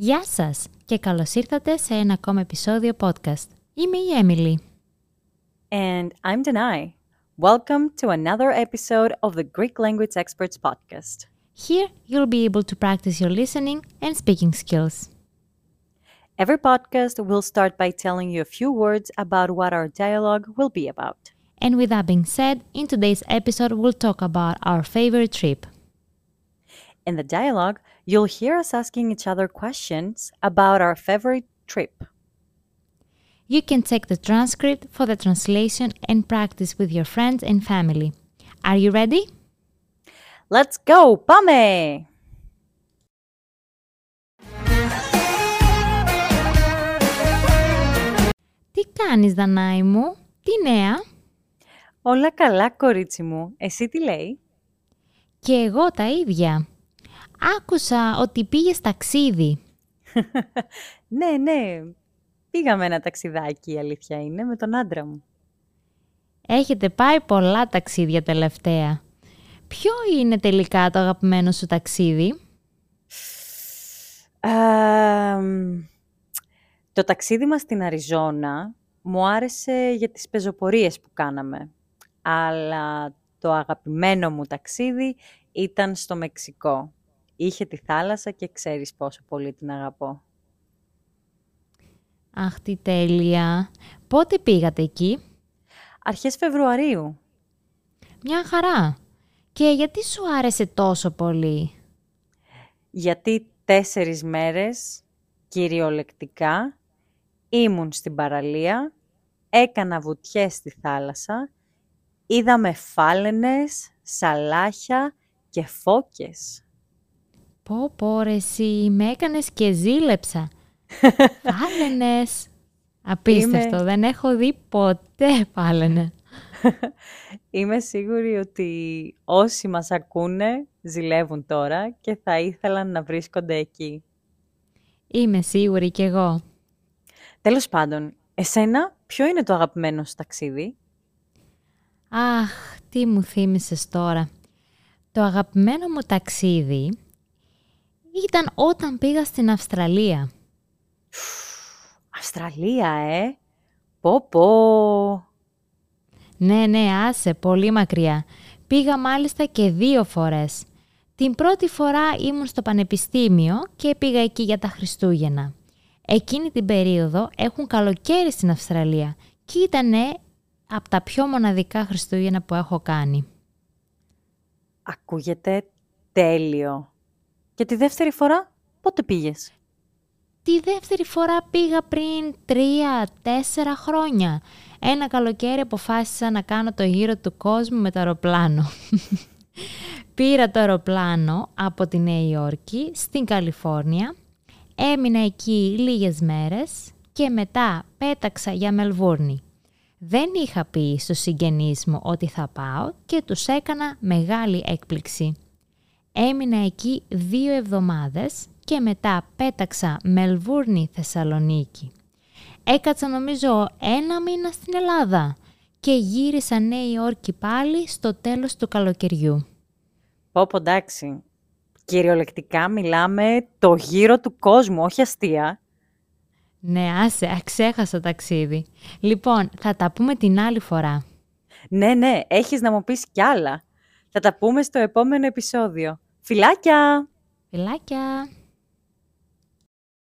Γεια σας και καλώς ήρθατε σε ένα ακόμα επεισόδιο podcast. Είμαι η Emily. And I'm Denai. Welcome to another episode of the Greek Language Experts podcast. Here you'll be able to practice your listening and speaking skills. Every podcast will start by telling you a few words about what our dialogue will be about. And with that being said, in today's episode we'll talk about our favorite trip. In the dialogue, you'll hear us asking each other questions about our favorite trip. You can check the transcript for the translation and practice with your friends and family. Are you ready? Let's go! Πάμε! Τι κάνεις Δανάη μου, τι νέα? Όλα καλά, κορίτσι μου. Εσύ τι λέει? Και εγώ τα ίδια. Άκουσα ότι πήγες ταξίδι. ναι, ναι. Πήγαμε ένα ταξιδάκι, η αλήθεια είναι, με τον άντρα μου. Έχετε πάει πολλά ταξίδια τελευταία. Ποιο είναι τελικά το αγαπημένο σου ταξίδι; Αμ, το ταξίδι μας στην Αριζόνα μου άρεσε για τις πεζοπορίες που κάναμε. Αλλά το αγαπημένο μου ταξίδι ήταν στο Μεξικό. Είχε τη θάλασσα και ξέρεις πόσο πολύ την αγαπώ. Αχ, τι τέλεια. Πότε πήγατε εκεί; Αρχές Φεβρουαρίου. Μια χαρά. Και γιατί σου άρεσε τόσο πολύ; Γιατί τέσσερις μέρες, κυριολεκτικά, ήμουν στην παραλία, έκανα βουτιές στη θάλασσα, είδαμε φάλαινες, σαλάχια και φώκες. Πω πω ρε εσύ, με έκανες και ζήλεψα. Φάλαινες. Απίστευτο, Είμαι- δεν έχω δει ποτέ φάλαινε. Είμαι σίγουρη ότι όσοι μας ακούνε ζηλεύουν τώρα και θα ήθελαν να βρίσκονται εκεί. Είμαι σίγουρη κι εγώ. Τέλος πάντων, εσένα ποιο είναι το αγαπημένο σου ταξίδι; Αχ, τι μου θύμισες τώρα. Το αγαπημένο μου ταξίδι ήταν όταν πήγα στην Αυστραλία. Αυστραλία, ε! Πω πω! Ναι, ναι, άσε, πολύ μακριά. Πήγα μάλιστα και δύο φορές. Την πρώτη φορά ήμουν στο πανεπιστήμιο και πήγα εκεί για τα Χριστούγεννα. Εκείνη την περίοδο έχουν καλοκαίρι στην Αυστραλία και ήταν από τα πιο μοναδικά Χριστούγεννα που έχω κάνει. Ακούγεται τέλειο. Και τη δεύτερη φορά πότε πήγες; Τη δεύτερη φορά πήγα πριν τρία-τέσσερα χρόνια. Ένα καλοκαίρι αποφάσισα να κάνω το γύρο του κόσμου με το αεροπλάνο. Πήρα το αεροπλάνο από τη Νέα Υόρκη στην Καλιφόρνια, έμεινα εκεί λίγες μέρες και μετά πέταξα για Μελβούρνη. Δεν είχα πει στους συγγενείς μου ότι θα πάω και τους έκανα μεγάλη έκπληξη. Έμεινα εκεί δύο εβδομάδες και μετά πέταξα Μελβούρνη Θεσσαλονίκη. Έκατσα νομίζω ένα μήνα στην Ελλάδα και γύρισα Νέα Υόρκη πάλι στο τέλος του καλοκαιριού. Πω πω εντάξει. Κυριολεκτικά μιλάμε το γύρο του κόσμου, όχι αστεία. Ναι, άσε, αξέχασα ταξίδι. Λοιπόν, θα τα πούμε την άλλη φορά. Ναι, ναι, έχεις να μου πεις κι άλλα. Θα τα πούμε στο επόμενο επεισόδιο. Φιλάκια! Φιλάκια!